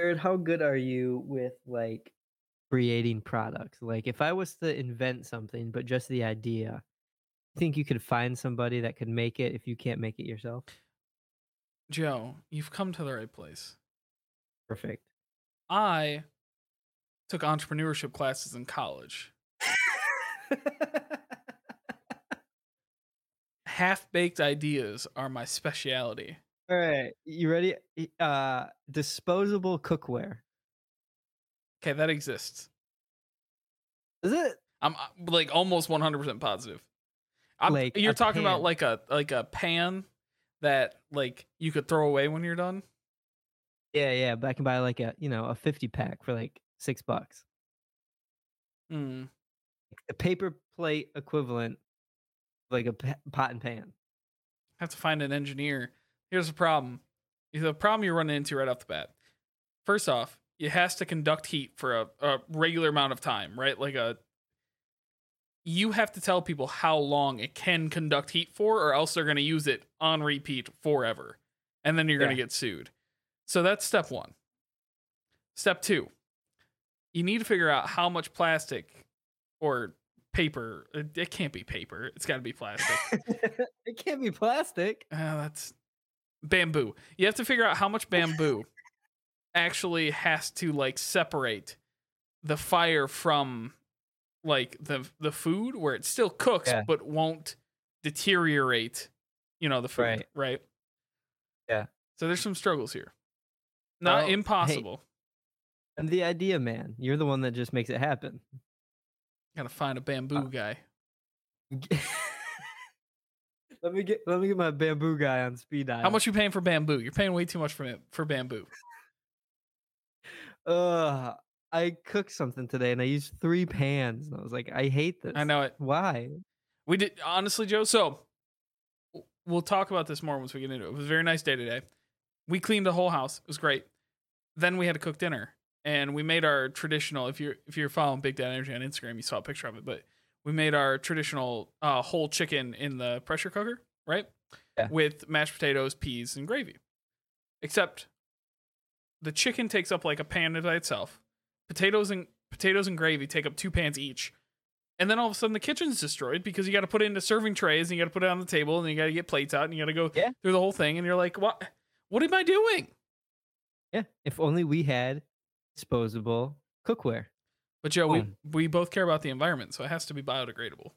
Jared, how good are you with like creating products? Like, if I was to invent something, but just the idea, you think you could find somebody that could make it if you can't make it yourself? Joe, you've come to the right place. Perfect. I took entrepreneurship classes in college. Half baked ideas are my speciality. All right, you ready? Uh, disposable cookware. Okay, that exists. Is it? I'm uh, like almost 100% positive. I'm, Like you're a talking about like a like a pan that like you could throw away when you're done. Yeah, yeah. But I can buy like a you know a fifty pack for like six bucks. Hmm. The paper plate equivalent, like a pot and pan. I have to find an engineer. Here's the problem. The problem you're running into right off the bat. First off, it has to conduct heat for a, a regular amount of time, right? Like a you have to tell people how long it can conduct heat for, or else they're gonna use it on repeat forever. And then you're gonna get sued. So that's step one. Step two, you need to figure out how much plastic or paper. It, it can't be paper. It's got to be plastic. it can't be plastic. Uh, that's bamboo. You have to figure out how much bamboo actually has to like separate the fire from like the the food where it still cooks Yeah. but won't deteriorate, you know, the food, right? Right. Yeah. So there's some struggles here. Not Well, hey. impossible. I'm the idea man. You're the one that just makes it happen. Got to find a bamboo Uh, guy. let me get let me get my bamboo guy on speed dial. How much you paying for bamboo? You're paying way too much for it- for bamboo. Uh, I cooked something today and I used three pans and I was like, I hate this. I know it. Why? We did honestly, Joe. So we'll talk about this more once we get into it. It was a very nice day today. We cleaned the whole house. It was great. Then we had to cook dinner, and we made our traditional. If you're if you're following Big Dad Energy on Instagram, you saw a picture of it. But we made our traditional uh, whole chicken in the pressure cooker, right? Yeah. With mashed potatoes, peas, and gravy. Except the chicken takes up like a pan by itself. Potatoes and potatoes and gravy take up two pans each. And then all of a sudden the kitchen's destroyed because you got to put it into serving trays and you got to put it on the table and you got to get plates out and you got to go Yeah. through the whole thing and you're like, "What what am I doing?" Yeah. If only we had disposable cookware. But Joe, we, we both care about the environment, so it has to be biodegradable.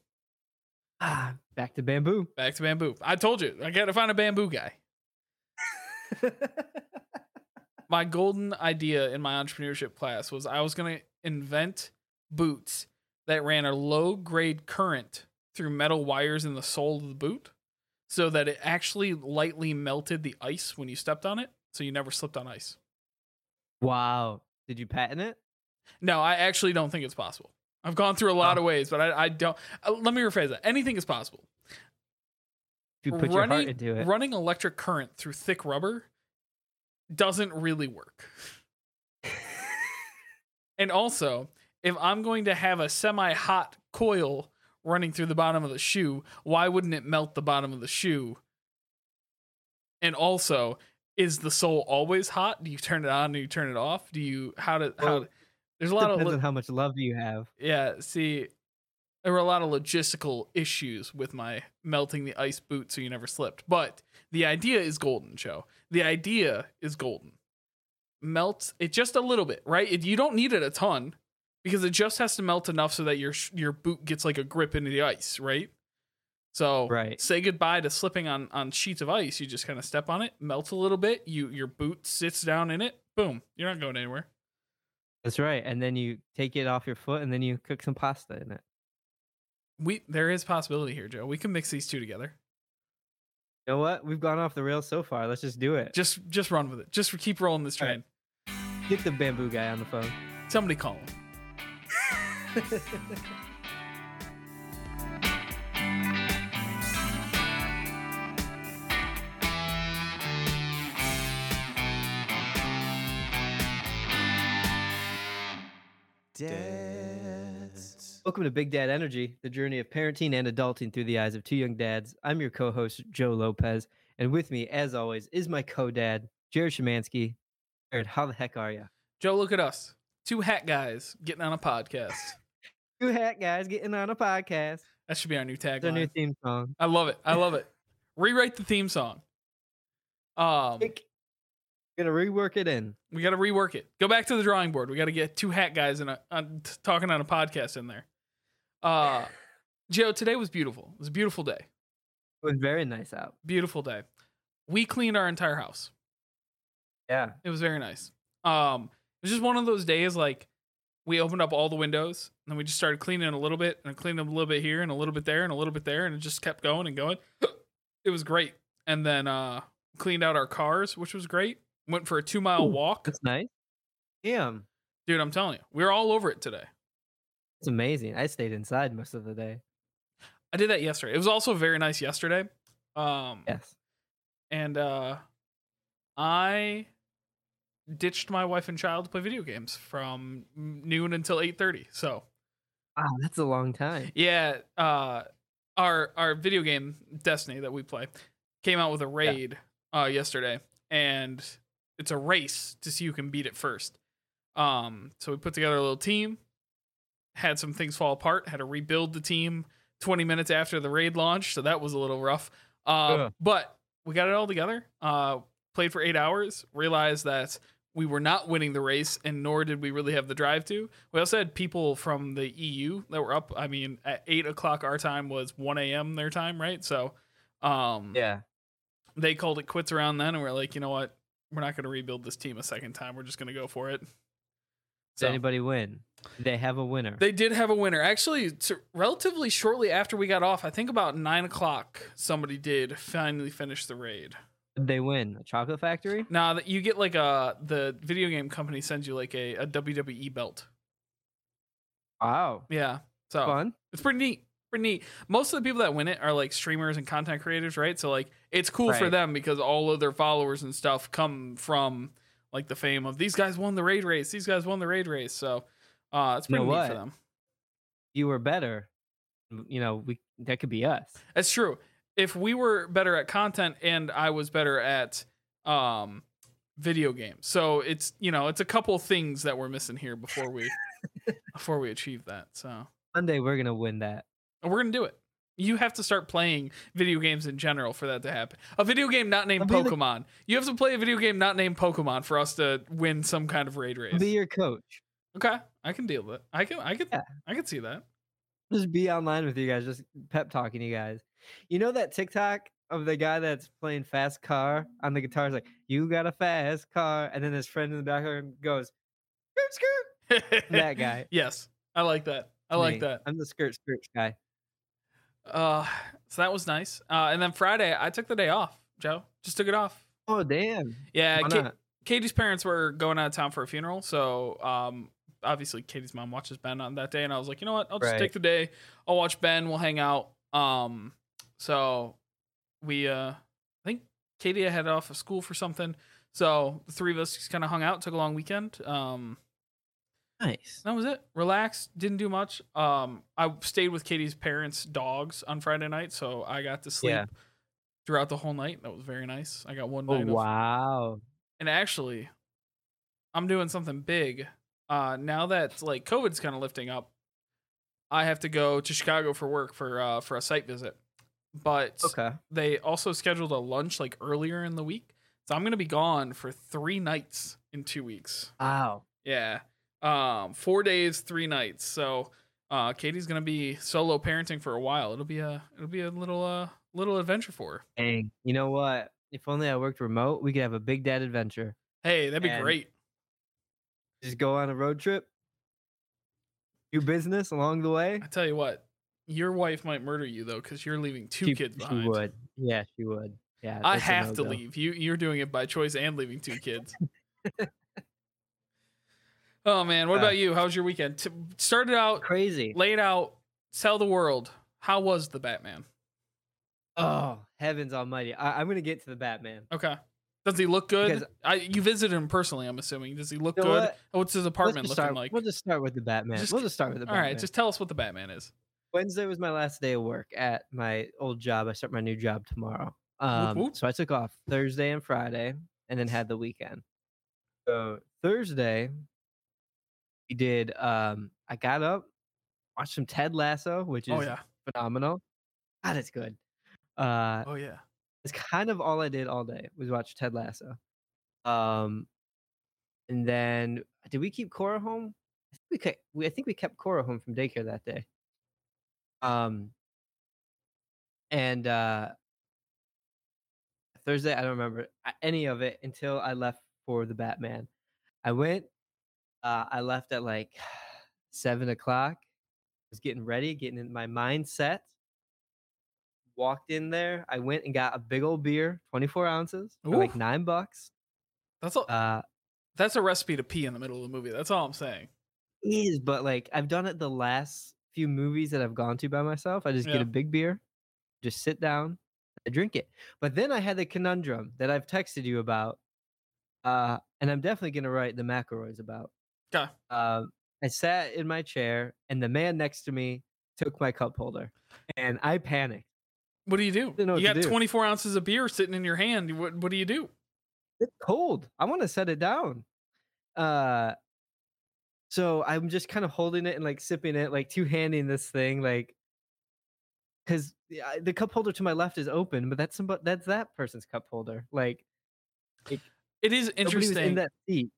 Ah, back to bamboo. Back to bamboo. I told you, I got to find a bamboo guy. My golden idea in my entrepreneurship class was I was going to invent boots that ran a low grade current through metal wires in the sole of the boot so that it actually lightly melted the ice when you stepped on it so you never slipped on ice. wow. Did you patent it? No, I actually don't think it's possible. I've gone through a lot Oh. of ways, but I, I don't. Uh, let me rephrase that. Anything is possible. If you put your heart running, into it. running electric current through thick rubber doesn't really work. and also, if I'm going to have a semi hot coil running through the bottom of the shoe, why wouldn't it melt the bottom of the shoe? And also, is the sole always hot? Do you turn it on? Do you turn it off? Do you how to how? Well, There's a lot of Depends lo- on how much love you have. yeah. See, there were a lot of logistical issues with my melting the ice boot so you never slipped. But the idea is golden, Joe. The idea is golden. Melt it just a little bit, right? It, you don't need it a ton because it just has to melt enough so that your your boot gets like a grip into the ice, right? So Right. say goodbye to slipping on on sheets of ice. You just kind of step on it, melt a little bit. You your boot sits down in it. Boom, you're not going anywhere. That's right. And then you take it off your foot and then you cook some pasta in it. We there is possibility here, Joe. We can mix these two together. You know what? We've gone off the rails so far. Let's just do it. Just just run with it. Just keep rolling this All right. train. Get the bamboo guy on the phone. Somebody call him. Dads. Welcome to Big Dad Energy, the journey of parenting and adulting through the eyes of two young dads. I'm your co-host Joe Lopez, and with me, as always, is my co-dad Jared Shemansky. Jared, how the heck are you? Joe, look at us. Two hat guys getting on a podcast. Two hat guys getting on a podcast. That should be our new It's our new theme song. I love it. I love it. Rewrite the theme song. Um, Gonna rework it in. we got to rework it. Go back to the drawing board. We got to get two hat guys in a, on, t- talking on a podcast in there. Uh, Joe, today was beautiful. It was a beautiful day. It was very nice out. Beautiful day. We cleaned our entire house. Yeah. It was very nice. Um, it was just one of those days like we opened up all the windows and then we just started cleaning a little bit and cleaning a little bit here and a little bit there and a little bit there and it just kept going and going. it was great. And then uh cleaned out our cars, which was great. Went for a two mile Ooh. walk. That's nice. Damn. Dude, I'm telling you, we were all over it today. It's amazing. I stayed inside most of the day. I did that yesterday. It was also very nice yesterday. Um Yes. and uh I ditched my wife and child to play video games from noon until 8:30. So, Wow, that's a long time. Yeah, uh our our video game Destiny that we play came out with a raid uh yesterday and it's a race to see who can beat it first. Um so we put together a little team, had some things fall apart, had to rebuild the team 20 minutes after the raid launch, so that was a little rough. Um Ugh. but we got it all together. Uh played for 8 hours, realized that we were not winning the race, and nor did we really have the drive to. We also had people from the EU that were up. I mean, at eight o'clock our time was one a.m. their time, right? So, um, Yeah. they called it quits around then, and we're like, you know what? We're not going to rebuild this team a second time. We're just going to go for it. Did anybody win? They have a winner? they did have a winner. Actually, relatively shortly after we got off, I think about nine o'clock, somebody did finally finish the raid. They win? A chocolate factory? Now that you get like a the video game company sends you like a, a WWE belt. Wow. Yeah. So Fun. It's pretty neat. Pretty neat. Most of the people that win it are like streamers and content creators, right? So like it's cool for them because all of their followers and stuff come from like the fame of these guys won the raid race. These guys won the raid race. So uh it's You pretty know neat for them. You were better. You know, we that could be us. That's true. If we were better at content and I was better at um video games. So it's you know, it's a couple things that we're missing here before we before we achieve that. So Monday we're gonna win that. And we're gonna do it. You have to start playing video games in general for that to happen. A video game not named I'll be the- Pokemon. You have to play a video game not named Pokemon for us to win some kind of raid race. Be your coach. Okay, I can deal with it. I can, I can, Yeah. I can see that. Just be online with you guys, just pep talking you guys. You know that TikTok of the guy that's playing fast car on the guitar is like, you got a fast car, and then his friend in the background goes, skirt skirt. That guy. yes, I like that. I Me. like that. I'm the skirt skirt guy. Uh, so that was nice. Uh, and then Friday, I took the day off. Joe just took it off. Oh damn. Yeah, Ka-? Katie's parents were going out of town for a funeral, so um, obviously Katie's mom watches Ben on that day, and I was like, you know what, I'll just Right. take the day. I'll watch Ben. We'll hang out. Um, so we, uh, I think Katie had off of school for something, so the three of us just kind of hung out, took a long weekend. Um, Nice. that was it. Relaxed. Didn't do much. Um, I stayed with Katie's parents' dogs on Friday night, so I got to sleep Yeah. throughout the whole night. That was very nice. I got one Oh night of wow. and actually, I'm doing something big. Uh, now that like COVID's kind of lifting up, I have to go to Chicago for work for uh for a site visit. But Okay. they also scheduled a lunch like earlier in the week, so I'm gonna be gone for three nights in two weeks. Wow. Yeah, um, four days, three nights. So uh, Katie's gonna be solo parenting for a while. It'll be a it'll be a little uh little adventure for her. Dang. You know what? If only I worked remote, we could have a big dad adventure. Hey, that'd be And- great. Just go on a road trip. Do business along the way. I tell you what, your wife might murder you though, because you're leaving two she, kids behind. she would. Yeah, she would. Yeah. I have to no-go. leave. You you're doing it by choice and leaving two kids. oh man, what Uh, about you? How was your weekend? T- started out, Crazy. laid out, sell the world. How was the Batman? Oh, heavens almighty. I, I'm going to get to the Batman. Okay. Does he look good? Because- I you visited him personally, I'm assuming. Does he look You know good? what? What's his apartment looking start, like? We'll just start with the Batman. Just we'll just start with the All Batman. right, just tell us what the Batman is. Wednesday was my last day of work at my old job. I start my new job tomorrow. Um, whoop. so I took off Thursday and Friday, and then had the weekend. So Thursday, We did. Um, I got up, watched some Ted Lasso, which is Oh yeah. phenomenal. God, it's good. Uh, Oh yeah. it's kind of all I did all day was watch Ted Lasso. Um, and then did we keep Cora home? I think we, kept, we I think we kept Cora home from daycare that day. Um, and uh, Thursday I don't remember any of it until I left for the Batman. I went. Uh, I left at like seven o'clock. Was getting ready, getting in my mindset. Walked in there. I went and got a big old beer, twenty four ounces, for like nine bucks. That's a Uh, that's a recipe to pee in the middle of the movie. That's all I'm saying. is, but like I've done it the last few movies that I've gone to by myself. I just get a big beer, just sit down, I drink it. But then I had the conundrum that I've texted you about, uh, and I'm definitely gonna write the McElroys about. Okay. Um, I sat in my chair, and the man next to me took my cup holder, and I panicked. What do you do? You got do. 24 ounces of beer sitting in your hand. What what do you do? It's cold. I want to set it down. Uh, so I'm just kind of holding it and like sipping it, like two handing this thing, like because the cup holder to my left is open, but that's somebody that's that person's cup holder. Like It is nobody was in interesting. that seat.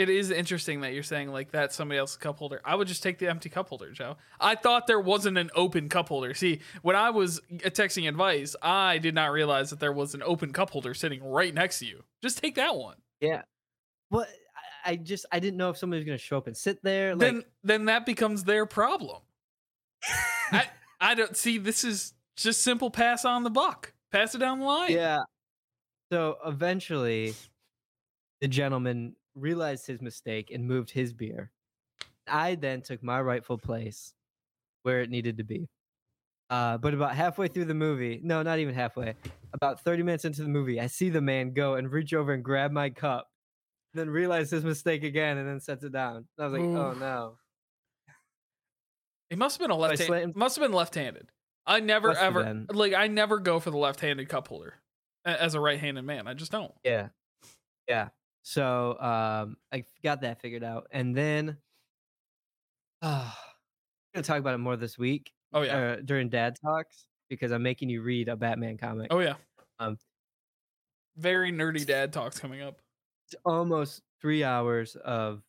It is interesting that you're saying like that somebody else's cup holder. I would just take the empty cup holder, Joe. I thought there wasn't an open cup holder. See, when I was uh, texting advice, I did not realize that there was an open cup holder sitting right next to you. Just take that one. Yeah. Well, I, just I didn't know if somebody was gonna show up and sit there. Like, then then that becomes their problem. I I don't see this is just simple pass on the buck. Pass it down the line. Yeah. So eventually, the gentleman realized his mistake and moved his beer. I then took my rightful place where it needed to be. Uh, but about halfway through the movie, no, not even halfway, about 30 minutes into the movie, I see the man go and reach over and grab my cup, then realize his mistake again and then sets it down. I was like, oh no. It must have been a left hand. Must have been left-handed. I never Must ever like I never go for the left-handed cup holder as a right-handed man. I just don't. Yeah. Yeah. So um I got that figured out. And then uh, I'm gonna talk about it more this week. Oh yeah. uh, during dad talks because I'm making you read a Batman comic. Oh yeah. Um, Very nerdy dad talks coming up. It's almost three hours of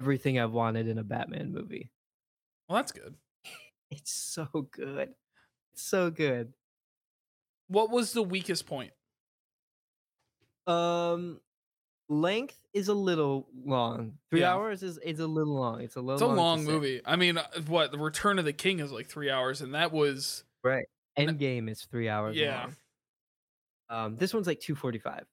everything I've wanted in a Batman movie. Well, that's good. It's so good. It's so good. What was the weakest point? Um length is a little long. Three Yeah. hours is is a little long. It's a little It's a long long movie. I mean, uh, what the Return of the King is like three hours, and that was Right. Endgame is three hours Yeah. long. Um this one's like two forty five.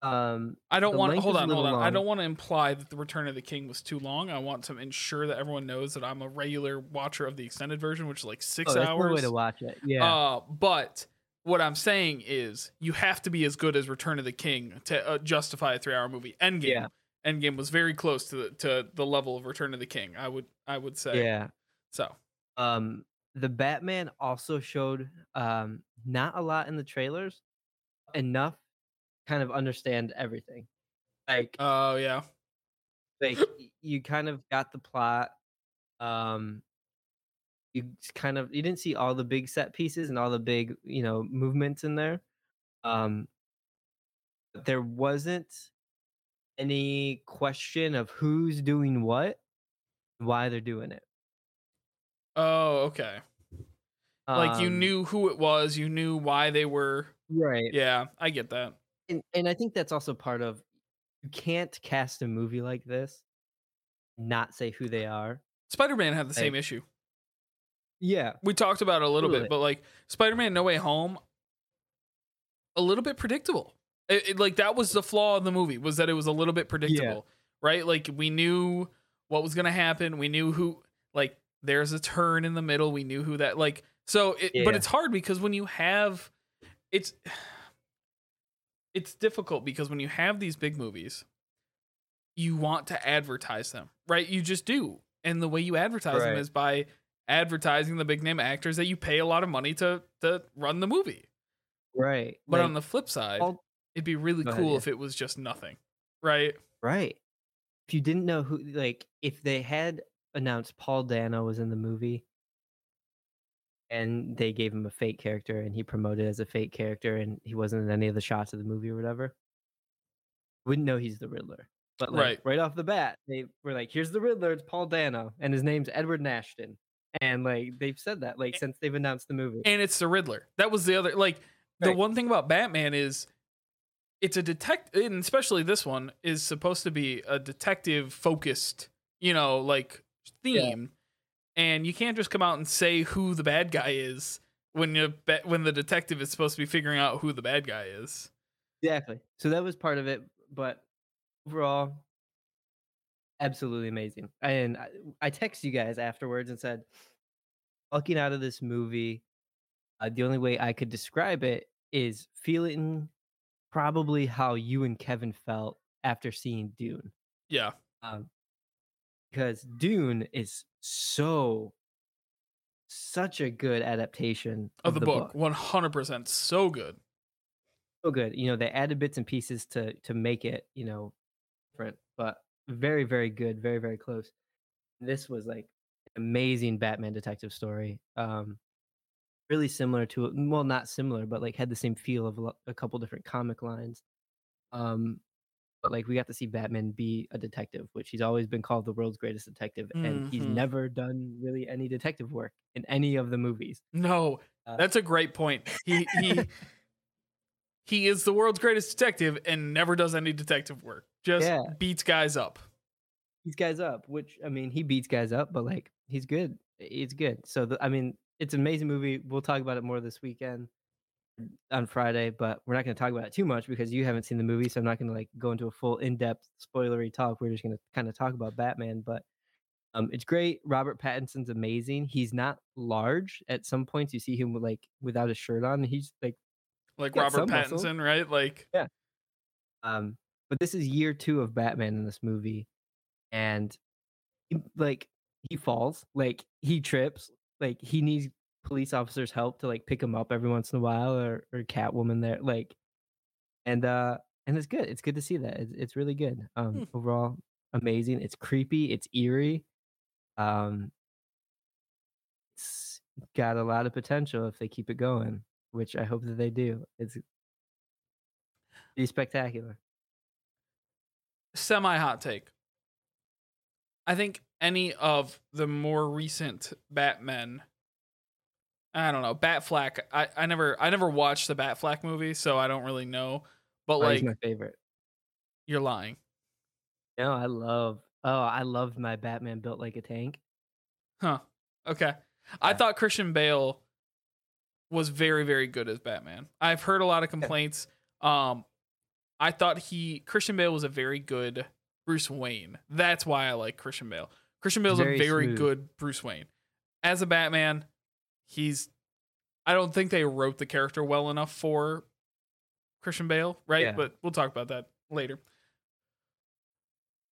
Um I don't want. Hold on, hold on. little I don't want to imply that the Return of the King was too long. I want to ensure that everyone knows that I'm a regular watcher of the extended version, which is like six oh, that's hours. way to watch it. Yeah. Uh, but what I'm saying is, you have to be as good as Return of the King to uh, justify a three-hour movie. Endgame, Yeah. Endgame was very close to the to the level of Return of the King. I would I would say. yeah. So um the batman also showed um not a lot in the trailers enough kind of understand everything like Oh yeah. like you kind of got the plot um you kind of you didn't see all the big set pieces and all the big you know movements in there um but there wasn't any question of who's doing what why they're doing it Oh okay. Like you Um, knew who it was. You knew why they were. right Yeah, I get that. and and I think that's also part of you can't cast a movie like this, not say who they are. Spider-Man had the same issue. Yeah, We talked about it a little bit, but like Spider-Man No Way Home, a little bit predictable. It, it- like that was the flaw of the movie was that it was a little bit predictable, right? Like we knew what was gonna happen. We knew who. Like there's a turn in the middle. We knew who that. Like so. It, But it's hard because when you have, it's it's difficult because when you have these big movies, you want to advertise them, right? You just do. And the way you advertise them is by advertising the big name actors that you pay a lot of money to to run the movie. right. But like, on the flip side, all- it'd be really Go ahead, cool yeah. if it was just nothing, right? right, if you didn't know who, like, if they had announced Paul Dano was in the movie, and they gave him a fake character, and he promoted as a fake character, and he wasn't in any of the shots of the movie or whatever, wouldn't know he's the Riddler. But like Right. right, off the bat, they were like, "Here's the Riddler. It's Paul Dano, and his name's Edward Nashton." And like they've said that like since they've announced the movie. and it's the Riddler. That was the other like the one thing about Batman is it's a detect and especially this one is supposed to be a detective focused, you know, like theme. And you can't just come out and say who the bad guy is when you when the detective is supposed to be figuring out who the bad guy is. Exactly. So that was part of it, but overall, absolutely amazing. And I, I texted you guys afterwards and said, walking out of this movie, uh, the only way I could describe it is feeling probably how you and Kevin felt after seeing Dune. Yeah. Um, because Dune is so such a good adaptation Of the, book. 100% so good. so good. You know, they added bits and pieces to to make it, you know, different, but very, very good, very, very close. This was like an amazing Batman detective story. Um really similar to well, not similar, but like had the same feel of a, a couple different comic lines. Um but like we got to see Batman be a detective, which he's always been called the world's greatest detective, and he's Mhm. never done really any detective work in any of the movies. No, Uh, that's a great point. He he he is the world's greatest detective and never does any detective work. Just Yeah. beats guys up. beats guys up, which I mean, he beats guys up, but like he's good. He's good. So the, I mean, it's an amazing movie. We'll talk about it more this weekend on Friday, but we're not going to talk about it too much because you haven't seen the movie, so I'm not going to like go into a full in-depth spoilery talk. We're just going to kind of talk about Batman, but um, it's great. Robert Pattinson's amazing. He's not large. At some points, you see him with, like without a shirt on. He's like Like Robert some muscle. Pattinson, right? Like yeah. Um, but this is year two of Batman in this movie, and he, like he falls, like he trips, like he needs police officers' help to like pick him up every once in a while, or or Catwoman there, like, and uh, and it's good. It's good to see that. It's it's really good. Um, Hmm. overall, amazing. It's creepy. It's eerie. Um, it's got a lot of potential if they keep it going, which I hope that they do. It's be spectacular. Semi hot take. I think any of the more recent Batmen I don't know, Batfleck. I, I never I never watched the Batfleck movie, so I don't really know. But like my favorite. you're lying. No, I love. Oh, I loved my Batman built like a tank. Huh. Okay. I thought Christian Bale was very, very good as Batman. I've heard a lot of complaints. Um, I thought he Christian Bale was a very good Bruce Wayne. That's why I like Christian Bale. Christian Bale's Very a very smooth. good Bruce Wayne. As a Batman, he's I don't think they wrote the character well enough for Christian Bale, right? Yeah. But we'll talk about that later.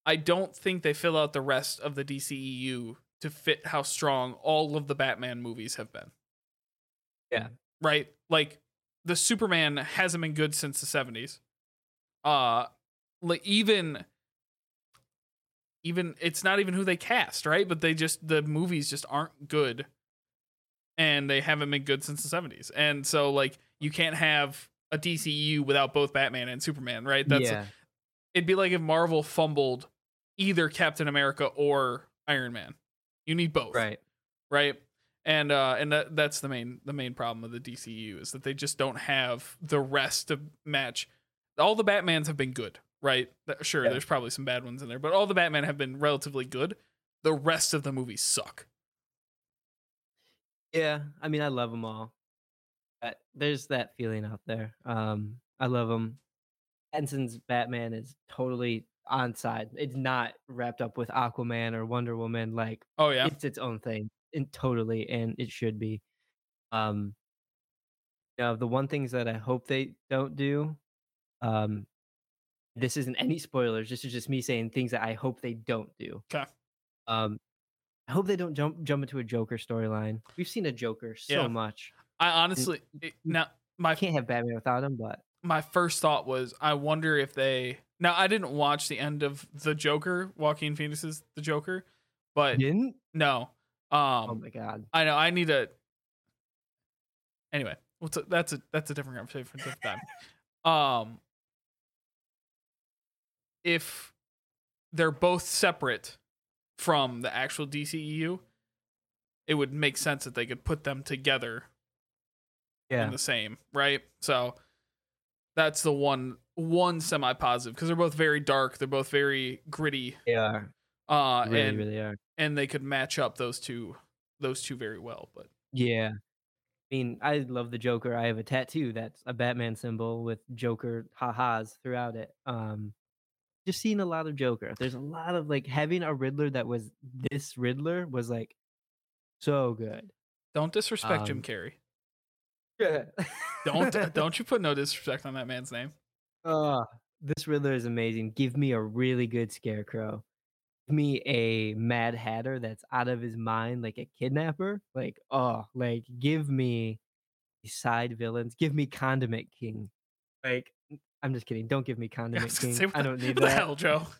I don't think they fill out the rest of the DCEU to fit how strong all of the Batman movies have been. Yeah. Right? Like the Superman hasn't been good since the 70s. Uh like even even it's not even who they cast, right? But they just the movies just aren't good. And they haven't been good since the 70s. And so like you can't have a DCU without both Batman and Superman, right? That's yeah, it'd be like if Marvel fumbled either Captain America or Iron Man. You need both, right. right? And uh, and that, that's the main the main problem of the DCU is that they just don't have the rest to match. All the Batmans have been good, right? Sure, Yeah. there's probably some bad ones in there, but all the Batman have been relatively good. The rest of the movies suck. Yeah, I mean, I love them all. But there's that feeling out there. Um, I love them. Enson's Batman is totally on side. It's not wrapped up with Aquaman or Wonder Woman. Like Oh yeah, it's its own thing, and totally, and it should be. Um, now the one things that I hope they don't do, um, this isn't any spoilers. This is just me saying things that I hope they don't do. Okay. Um, I hope they don't jump jump into a Joker storyline. We've seen a Joker so Yeah. much. I honestly it, now my I can't have Batman without him, but my first thought was I wonder if they Now I didn't watch the end of the Joker, Joaquin Phoenix's The Joker, but Didn't? no. Um Oh my god. I know I need to Anyway, a, that's a that's a different conversation for a different time. Um if they're both separate from the actual DCEU, it would make sense that they could put them together Yeah. in the same, right? So that's the one one semi positive because they're both very dark, they're both very gritty, They are. uh, Really, and really are. and they could match up those two those two very well. But Yeah. I mean, I love the Joker. I have a tattoo that's a Batman symbol with Joker ha-has throughout it. Um just seeing a lot of Joker. There's a lot of like having a Riddler that was this Riddler was like so good. don't disrespect Jim Um, Carrey. Yeah. Don't don't you put no disrespect on that man's name. Uh, this Riddler is amazing. Give me a really good scarecrow. Give me a Mad Hatter that's out of his mind, like a kidnapper. Like, oh, like give me side villains. Give me Condiment King. Like, I'm just kidding. Don't give me I Condiment was gonna King. I don't need what the that. hell, Joe.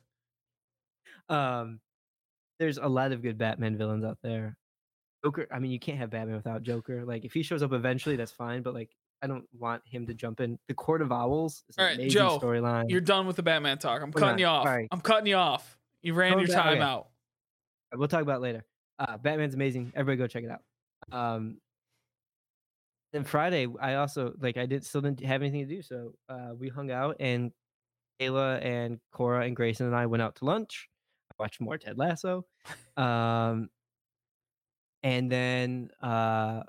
Um, there's a lot of good Batman villains out there. Joker. I mean, you can't have Batman without Joker. Like, if he shows up eventually, that's fine. But like, I don't want him to jump in. The Court of Owls is an All right, amazing Joe, storyline. You're done with the Batman talk. I'm We're cutting not. you off. I'm cutting you off. You ran your down. time Okay. out. We'll talk about it later. Uh, Batman's amazing. Everybody go check it out. Um, then Friday, I also like I did still didn't have anything to do, so uh, we hung out and Kayla and Cora and Grayson and I went out to lunch. I watched more Ted Lasso, um, and then uh,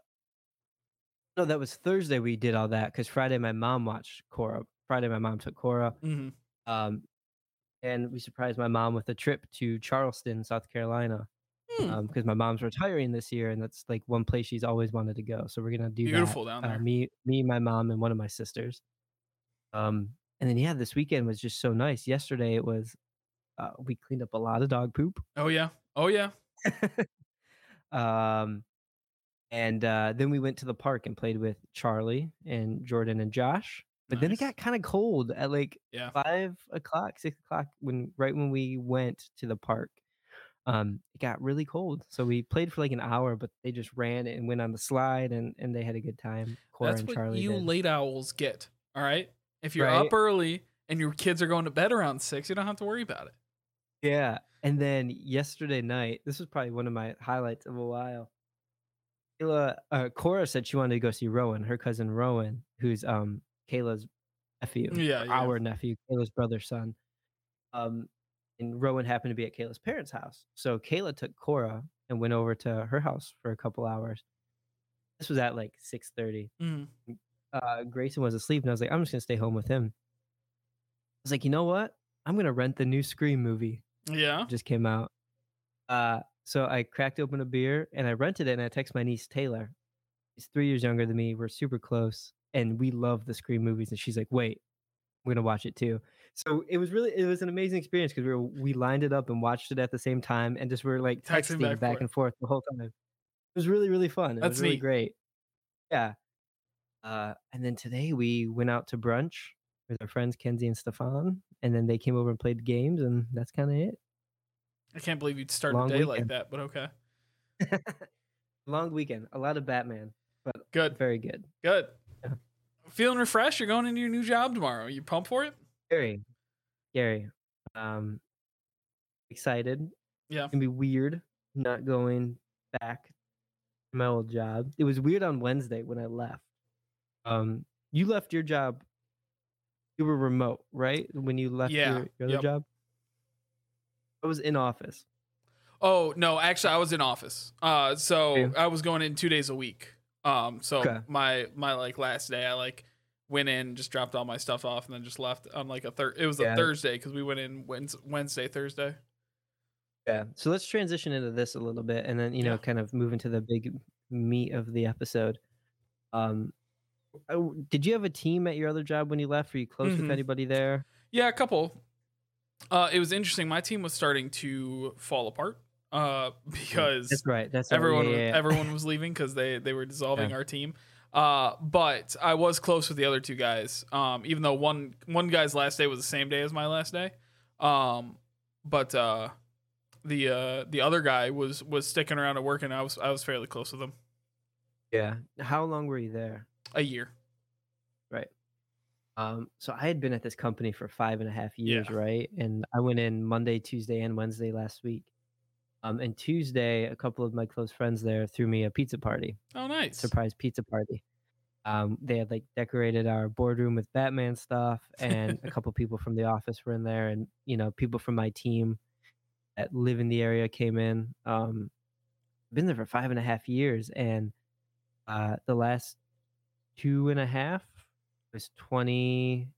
no, that was Thursday. We did all that because Friday my mom watched Cora. Friday my mom took Cora. hmm Um, and we surprised my mom with a trip to Charleston, South Carolina, Hmm. because my mom's retiring this year, and that's like one place she's always wanted to go. So we're gonna do Beautiful that. down Uh, there. me, me, my mom, and one of my sisters. Um, and then yeah, this weekend was just so nice. Yesterday it was, uh, we cleaned up a lot of dog poop. Oh yeah. Oh yeah. um, and uh, then we went to the park and played with Charlie and Jordan and Josh. But then it got kind of cold at like Yeah. five o'clock, six o'clock when right when we went to the park. Um, it got really cold, so we played for like an hour, but they just ran and went on the slide, and and they had a good time. Cora That's and what Charlie you did. late owls get. All right. If you're Right. up early and your kids are going to bed around six, you don't have to worry about it. Yeah, and then yesterday night, this was probably one of my highlights of a while. Kayla, uh, Cora said she wanted to go see Rowan, her cousin Rowan, who's um Kayla's nephew, Yeah, yeah. our nephew, Kayla's brother's son. Um, and Rowan happened to be at Kayla's parents' house, so Kayla took Cora and went over to her house for a couple hours. This was at like six thirty. Mhm. Uh, Grayson was asleep, and I was like, I'm just gonna stay home with him. I was like, you know what? I'm gonna rent the new Scream movie Yeah. just came out. Uh, so I cracked open a beer and I rented it and I text my niece Taylor. She's three years younger than me. We're super close and we love the Scream movies. And she's like, "Wait, I'm gonna watch it too." So it was really it was an amazing experience because we were we lined it up and watched it at the same time and just were like Texting texting back back, and forth the whole time. It was really really fun. It That's was really neat. great. Yeah. Uh, and then today we went out to brunch with our friends Kenzie and Stefan, and then they came over and played games, and that's kind of it. I can't believe you'd start Long a day like that, but okay. Long weekend, a lot of Batman, but Good. very good. Good. Yeah. Feeling refreshed. You're going into your new job tomorrow. You pumped for it? Scary, scary. Um, excited. Yeah. It's gonna be weird not going back to my old job. It was weird on Wednesday when I left. Um, you left your job. You were remote, right? When you left Yeah, your, your other yep. job. I was in office. Oh no, actually, I was in office. Uh, so Yeah. I was going in two days a week. Um, so Okay. my my like last day, I like went in, just dropped all my stuff off, and then just left on like a third. It was a Thursday because we went in Wednesday, Thursday. Yeah. So let's transition into this a little bit and then, you know, Yeah. kind of move into the big meat of the episode. Um did you have a team at your other job when you left? Were you close Mhm. with anybody there? Yeah, a couple. Uh, it was interesting. My team was starting to fall apart. Uh, because That's right. That's right. everyone Yeah, yeah, yeah. everyone was leaving because they they were dissolving Yeah. our team. Uh, but I was close with the other two guys. Um, even though one one guy's last day was the same day as my last day. Um, but uh, the uh the other guy was was sticking around and working. I was I was fairly close with him. Yeah. How long were you there? A year. Right. Um, so I had been at this company for five and a half years, Yeah. right? And I went in Monday, Tuesday, and Wednesday last week. Um, and Tuesday, a couple of my close friends there threw me a pizza party, Oh, nice. surprise pizza party. Um, they had like decorated our boardroom with Batman stuff, and a couple people from the office were in there, and you know, people from my team that live in the area came in. Um, been there for five and a half years, and uh, the last two and a half was 2019.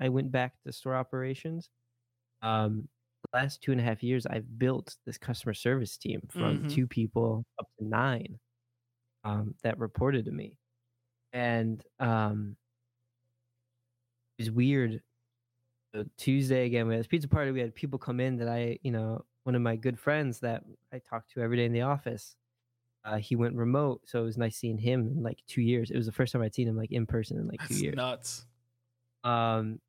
I went back to store operations. Um, last two and a half years, I've built this customer service team from Mhm. two people up to nine um, that reported to me, and um, it was weird. So Tuesday again, we had this pizza party. We had people come in that I, you know, one of my good friends that I talk to every day in the office. Uh, he went remote, so it was nice seeing him in like two years. It was the first time I'd seen him like in person in like two years. nuts. Um,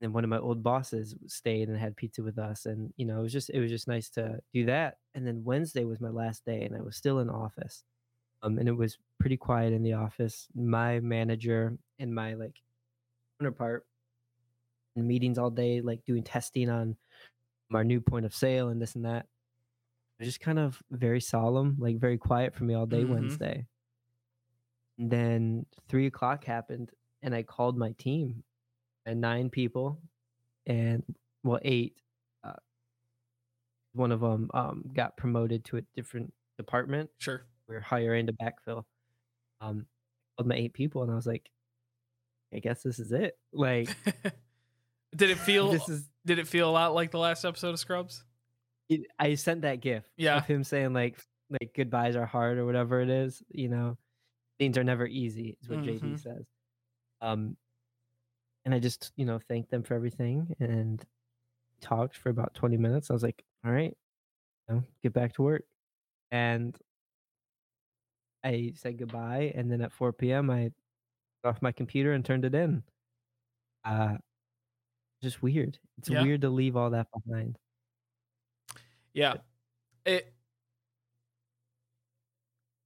and one of my old bosses stayed and had pizza with us, and you know, it was just it was just nice to do that. And then Wednesday was my last day, and I was still in office. Um, and it was pretty quiet in the office. My manager and my like counterpart in meetings all day, like doing testing on our new point of sale and this and that. It was just kind of very solemn, like very quiet for me all day Mhm. Wednesday. And then three o'clock happened, and I called my team, and nine people, and well, eight. Uh, one of them um, got promoted to a different department. Sure. We are hiring to backfill. Um, called my eight people, and I was like, I guess this is it. Like did it feel this is did it feel a lot like the last episode of Scrubs? it, I sent that gif Yeah. of him saying like like goodbyes are hard or whatever it is. You know, things are never easy is what Mhm. JD says. Um, and I just you know thanked them for everything and talked for about twenty minutes. I was like, all right, you know, get back to work, and I said goodbye. And then at four p.m. I got off my computer and turned it in. Uh, just weird. It's Yeah. weird to leave all that behind. Yeah. It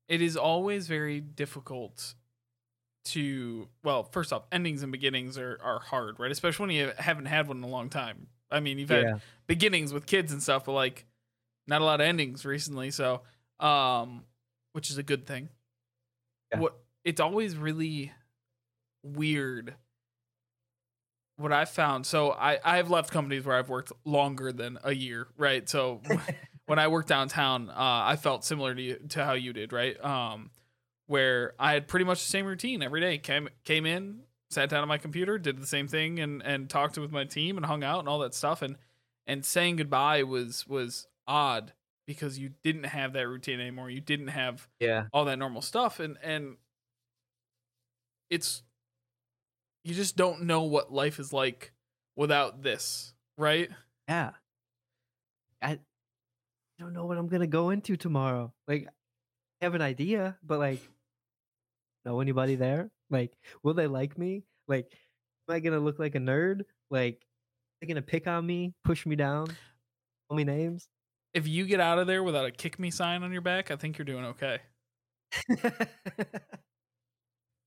it is always very difficult to well, first off, endings and beginnings are are hard, right? Especially when you haven't had one in a long time. I mean, you've had Yeah. beginnings with kids and stuff, but like not a lot of endings recently, so um which is a good thing. Yeah. What it's always really weird what I found. So I I've left companies where I've worked longer than a year, right? So when I worked downtown, uh, I felt similar to you, to how you did, right? Um, where I had pretty much the same routine every day. Came came in, sat down on my computer, did the same thing, and and talked with my team and hung out and all that stuff. And and saying goodbye was was odd because you didn't have that routine anymore. You didn't have Yeah. all that normal stuff, and and it's you just don't know what life is like without this, right? Yeah. I don't know what I'm gonna go into tomorrow. Like, I have an idea, but like, know anybody there? Like, will they like me? Like, am I gonna look like a nerd? Like, are they gonna pick on me, push me down, call me names? If you get out of there without a kick me sign on your back, I think you're doing okay.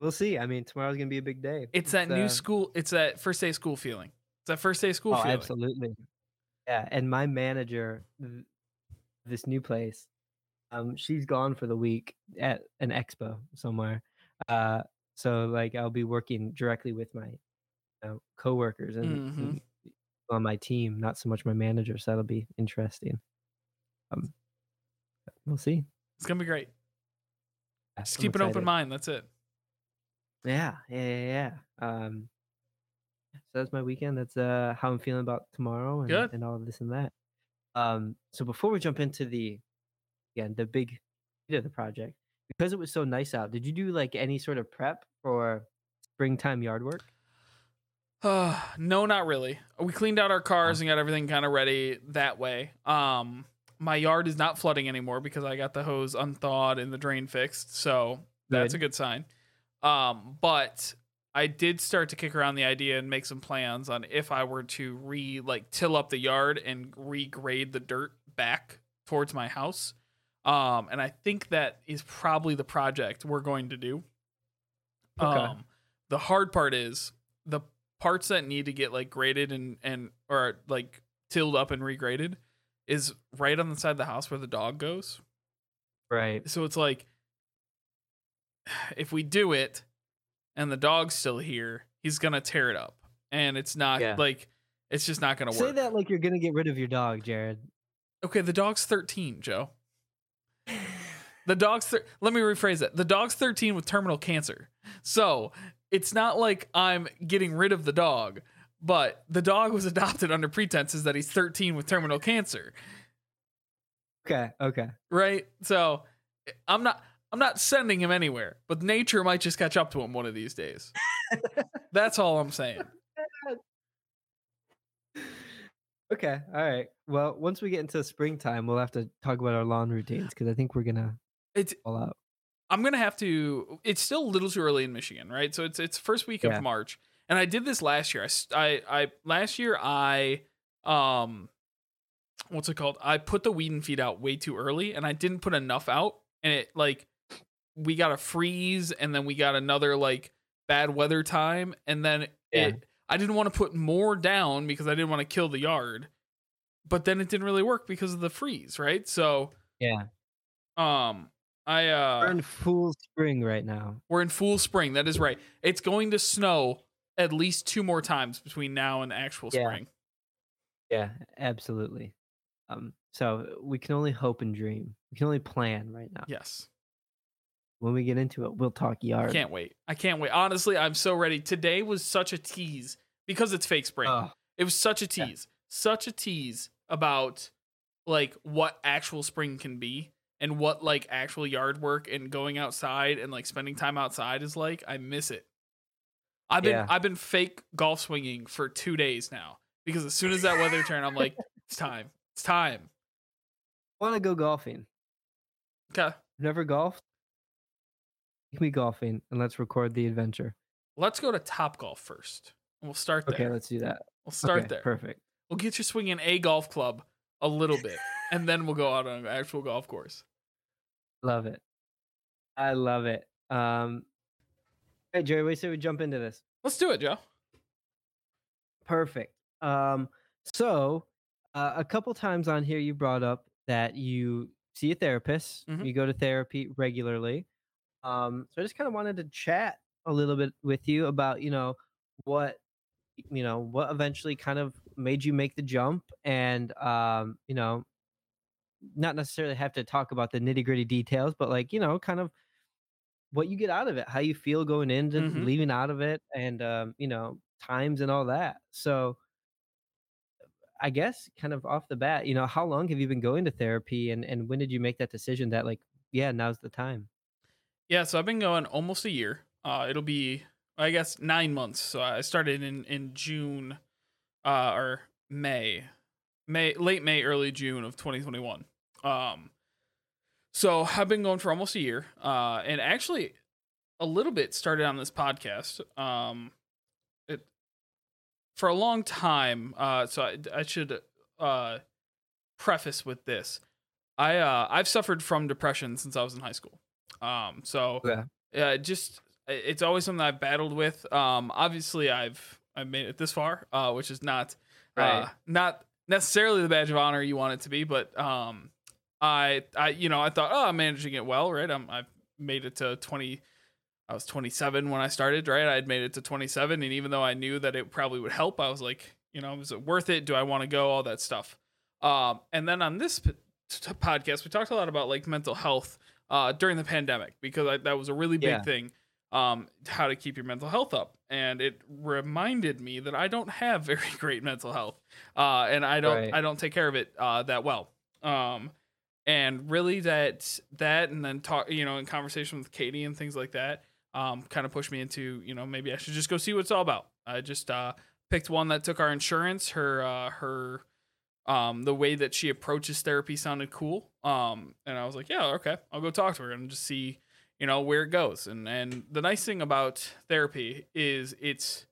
we'll see. I mean, tomorrow's gonna be a big day. It's that new uh, school. It's that first day school feeling. It's that first day school Oh, feeling. absolutely. Yeah, and my manager, th- this new place, um, she's gone for the week at an expo somewhere. Uh, so like I'll be working directly with my, you know, coworkers and, Mhm. and on my team, not so much my manager. So that'll be interesting. Um, we'll see. It's gonna be great. Yeah, Just I'm keep an open mind. That's it. Yeah, yeah, yeah, yeah. Um, so that's my weekend. That's uh how I'm feeling about tomorrow and, and all of this and that. Um, so before we jump into the again the big of the project, because it was so nice out, did you do like any sort of prep for springtime yard work? Uh, no, not really. We cleaned out our cars and got everything kind of ready that way. Um, my yard is not flooding anymore because I got the hose unthawed and the drain fixed. So that's a Good. good sign. Um, but I did start to kick around the idea and make some plans on if I were to re like till up the yard and regrade the dirt back towards my house. Um, and I think that is probably the project we're going to do. Okay. Um, the hard part is the parts that need to get like graded and and or like tilled up and regraded is right on the side of the house where the dog goes. Right. So it's like if we do it and the dog's still here, he's gonna tear it up. And it's not Yeah. like it's just not gonna Say work. Say that like you're gonna get rid of your dog, Jared. Okay, the dog's 13, Joe. The dog's thir- let me rephrase it. The dog's 13 with terminal cancer. So it's not like I'm getting rid of the dog, but the dog was adopted under pretenses that he's 13 with terminal cancer. Okay. Okay. right? So I'm not I'm not sending him anywhere, but nature might just catch up to him one of these days. That's all I'm saying. Okay. All right. Well, once we get into springtime, we'll have to talk about our lawn routines because I think we're gonna It's all out. I'm gonna have to. It's still a little too early in Michigan, right? So it's it's first week Yeah. of March, and I did this last year. I, I I last year I um what's it called? I put the weed and feed out way too early, and I didn't put enough out, and it like we got a freeze, and then we got another like bad weather time, and then Yeah. it. I didn't want to put more down because I didn't want to kill the yard, but then it didn't really work because of the freeze, right? So Yeah. um. I uh We're in full spring right now. we're in full spring. That is right. It's going to snow at least two more times between now and actual Yeah. spring. Yeah, absolutely. Um, so we can only hope and dream. We can only plan right now. Yes. When we get into it, we'll talk yard. I can't wait. I can't wait. Honestly, I'm so ready. Today was such a tease because it's fake spring. Oh, it was such a yeah. tease. Such a tease about like what actual spring can be and what like actual yard work and going outside and like spending time outside is like. I miss it. I've been Yeah. I've been fake golf swinging for 2 days now because as soon as that weather turned I'm like it's time. It's time. I want to go golfing? Okay. Never golfed? Take me golfing and let's record the adventure. Let's go to Top Golf first. And we'll start there. Okay, let's do that. we'll start Okay, there. Perfect. We'll get you swinging a golf club a little bit, and then we'll go out on an actual golf course. Love it. I love it. Um, hey Jerry, we do you say we jump into this? Let's do it, Joe. Perfect. Um, so uh, a couple times on here you brought up that you see a therapist. Mhm. You go to therapy regularly. Um, so I just kind of wanted to chat a little bit with you about, you know, what you know, what eventually kind of made you make the jump and um, you know, not necessarily have to talk about the nitty-gritty details, but like, you know, kind of what you get out of it, how you feel going into and Mhm. leaving out of it, and um, you know, times and all that. So I guess kind of off the bat, you know, how long have you been going to therapy and, and when did you make that decision that like, yeah, now's the time? Yeah, so I've been going almost a year. Uh, it'll be, I guess, nine months. So I started in in June, uh, or May, May, late May, early June of 2021. Um, so I've been going for almost a year. Uh, and actually, a little bit started on this podcast. Um, it for a long time. Uh, so I, I should uh preface with this. I uh I've suffered from depression since I was in high school. Um, so Yeah. yeah, just it's always something I've battled with. Um, obviously I've I've made it this far, uh, which is not uh, Right. not necessarily the badge of honor you want it to be, but um, I I you know I thought oh I'm managing it well, right? I'm I've made it to 20. I was 27 when I started, right? I had made it to 27, and even though I knew that it probably would help, I was like, you know, is it worth it? Do I want to go? All that stuff. Um, and then on this p- t- podcast, we talked a lot about like mental health uh, during the pandemic because I, that was a really big Yeah. thing. Um, how to keep your mental health up, and it reminded me that I don't have very great mental health, uh, and I don't Right. I don't take care of it uh, that well. Um, and really that that and then talk you know in conversation with Katie and things like that um, kind of pushed me into you know maybe I should just go see what it's all about. I just uh, picked one that took our insurance. Her uh, her um, the way that she approaches therapy sounded cool. Um, and I was like, yeah, okay, I'll go talk to her and just see you know where it goes and and the nice thing about therapy is it's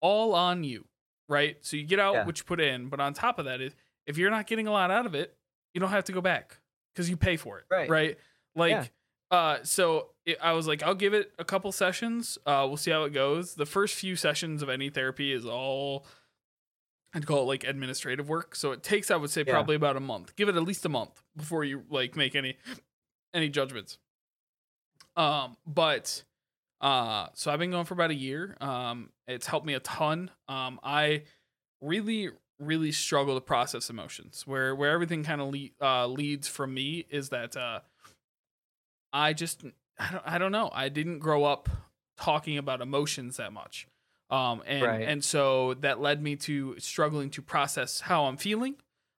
all on you right so you get out Yeah. what you put in but on top of that is if you're not getting a lot out of it you don't have to go back because you pay for it Right. right? Like Yeah. uh so it, i was like i'll give it a couple sessions uh we'll see how it goes. The first few sessions of any therapy is all i'd call it like administrative work. So it takes i would say Yeah. probably about a month. Give it at least a month before you like make any any judgments. Um but uh so i've been going for about a year. Um it's helped me a ton. Um i really really struggle to process emotions where where everything kind of le- uh leads from me is that uh i just I don't, I don't know i didn't grow up talking about emotions that much um and Right. and so that led me to struggling to process how i'm feeling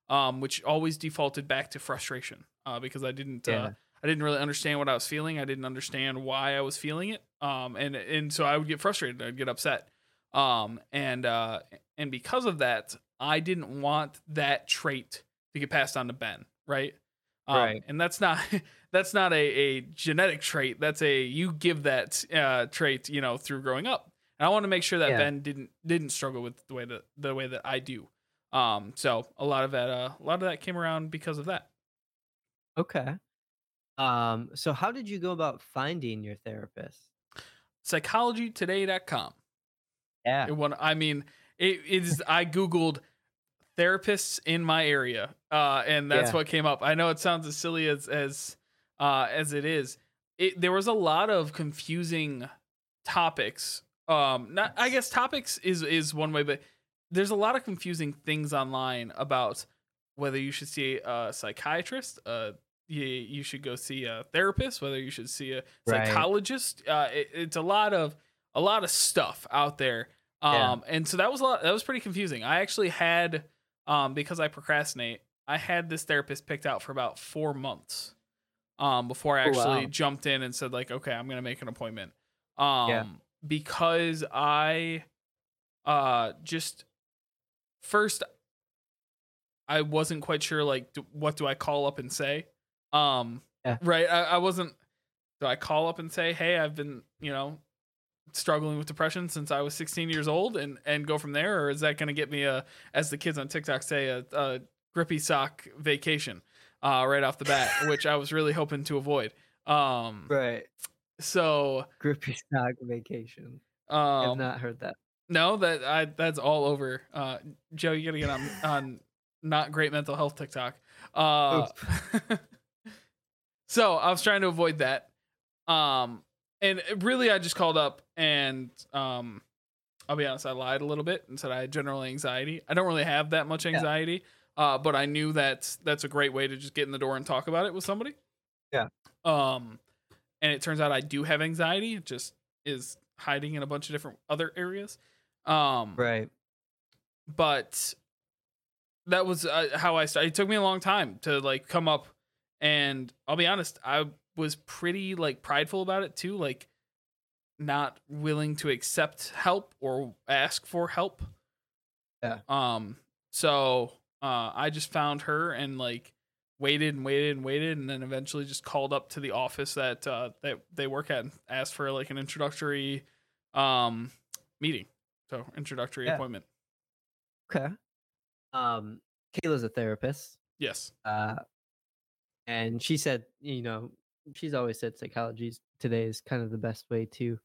um which always defaulted back to frustration uh because i didn't uh Yeah. I didn't really understand what I was feeling. I didn't understand why I was feeling it. Um, and and so I would get frustrated. I'd get upset. Um, and uh, and because of that, I didn't want that trait to get passed on to Ben. Right. Um, Right. And that's not that's not a, a genetic trait. That's a you give that uh, trait, you know, through growing up. And I want to make sure that Yeah. Ben didn't didn't struggle with the way that the way that I do. Um, so a lot of that uh, a lot of that came around because of that. Okay. Um, so how did you go about finding your therapist? Psychologytoday.com. Yeah. It won, I mean, it is. I googled therapists in my area, uh, and that's Yeah. what came up. I know it sounds as silly as as uh, as it is. It there was a lot of confusing topics. Um, not I guess topics is is one way, but there's a lot of confusing things online about whether you should see a psychiatrist, uh, you, you should go see a therapist, whether you should see a Right. psychologist. Uh, it, it's a lot of a lot of stuff out there. Um, Yeah. and so that was a lot. That was pretty confusing. I actually had, um, because I procrastinate, I had this therapist picked out for about four months, um, before I Oh, actually wow. jumped in and said like, okay, I'm gonna make an appointment. Um, Yeah. because I, uh, just first, I wasn't quite sure like d- what do I call up and say, um, Yeah. right? I, I wasn't. Do I call up and say, hey, I've been, you know, struggling with depression since I was 16 years old, and and go from there, or is that going to get me a, as the kids on TikTok say, a, a grippy sock vacation, uh, right off the bat, which I was really hoping to avoid. Um, Right. so Grippy sock vacation. Um, not heard that. no, that I that's all over. Uh, Joe, you gotta get on on not great mental health TikTok. Uh, so I was trying to avoid that. Um, and really, I just called up and um, I'll be honest, I lied a little bit and said I had general anxiety. I don't really have that much anxiety, uh, but I knew that that's a great way to just get in the door and talk about it with somebody. Yeah. Um, and it turns out I do have anxiety. It just is hiding in a bunch of different other areas. Um, Right. but that was uh, how I started. It took me a long time to like come up, and I'll be honest, I was pretty like prideful about it too, like not willing to accept help or ask for help. Yeah. Um. So uh, I just found her and like waited and waited and waited, and then eventually just called up to the office that uh, that they work at and asked for like an introductory um meeting. So introductory Yeah. appointment. Okay. Um, Kayla's a therapist. Yes. Uh, and she said, you know, she's always said psychology today is kind of the best way to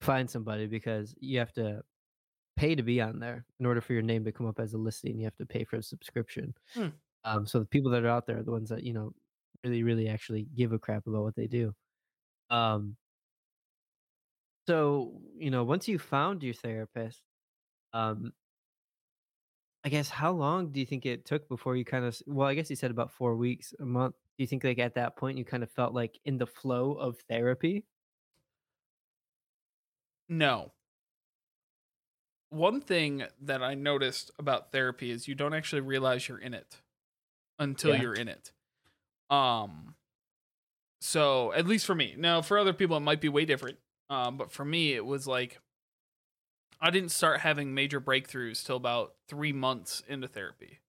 find somebody because you have to pay to be on there in order for your name to come up as a listing. You have to pay for a subscription. Hmm. Um, so the people that are out there are the ones that you know really, really actually give a crap about what they do. Um, so you know, once you found your therapist, um, I guess how long do you think it took before you kind of well, I guess you said about 4 weeks, a month. Do you think like at that point you kind of felt like in the flow of therapy? No. One thing that I noticed about therapy is you don't actually realize you're in it until Yeah. you're in it. Um so at least for me. Now for other people it might be way different. Um but for me it was like I didn't start having major breakthroughs till about 3 months into therapy.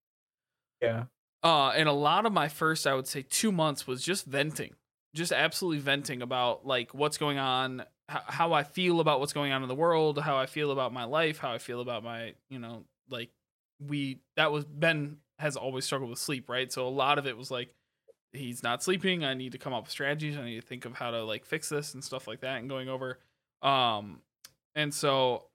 Yeah. Uh and a lot of my first I would say 2 months was just venting. just absolutely venting about like what's going on, how, how I feel about what's going on in the world, how I feel about my life, how I feel about my, you know, like we that was Ben has always struggled with sleep, right? So a lot of it was like he's not sleeping. I need to come up with strategies. I need to think of how to like fix this and stuff like that and going over. Um, and so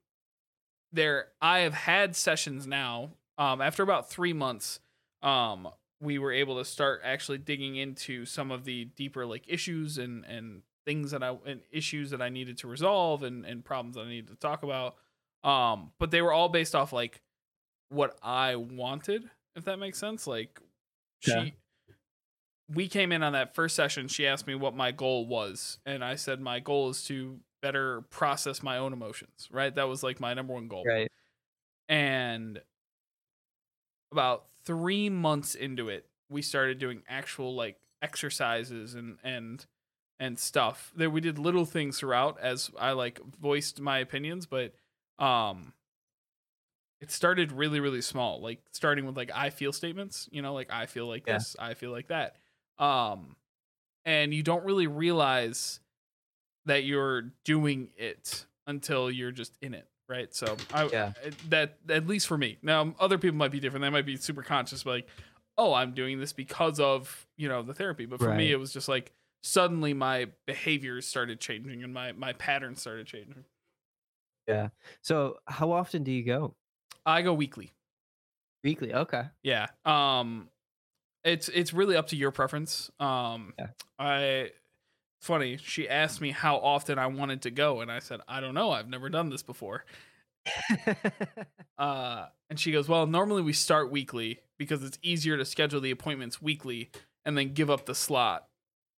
there, I have had sessions now. Um, after about three months, um, we were able to start actually digging into some of the deeper like issues and and things that I and issues that I needed to resolve and and problems that I needed to talk about. Um, but they were all based off like what I wanted, if that makes sense. Like she Yeah. we came in on that first session, she asked me what my goal was, and I said my goal is to better process my own emotions, right? That was like my number one goal. Right. And about 3 months into it, we started doing actual like exercises and and and stuff. There we did little things throughout as I like voiced my opinions, but um it started really really small like starting with like i feel statements you know like i feel like Yeah. this i feel like that um and you don't really realize that you're doing it until you're just in it right so i Yeah. that at least for me now other people might be different they might be super conscious like oh i'm doing this because of you know the therapy but for me it was just like suddenly my behaviors started changing and my my patterns started changing Yeah. So how often do you go? i go weekly Weekly. Okay. Yeah. Um it's it's really up to your preference. Um Yeah. I funny, she asked me how often I wanted to go and I said, "I don't know. I've never done this before." Uh and she goes, "Well, normally we start weekly because it's easier to schedule the appointments weekly and then give up the slot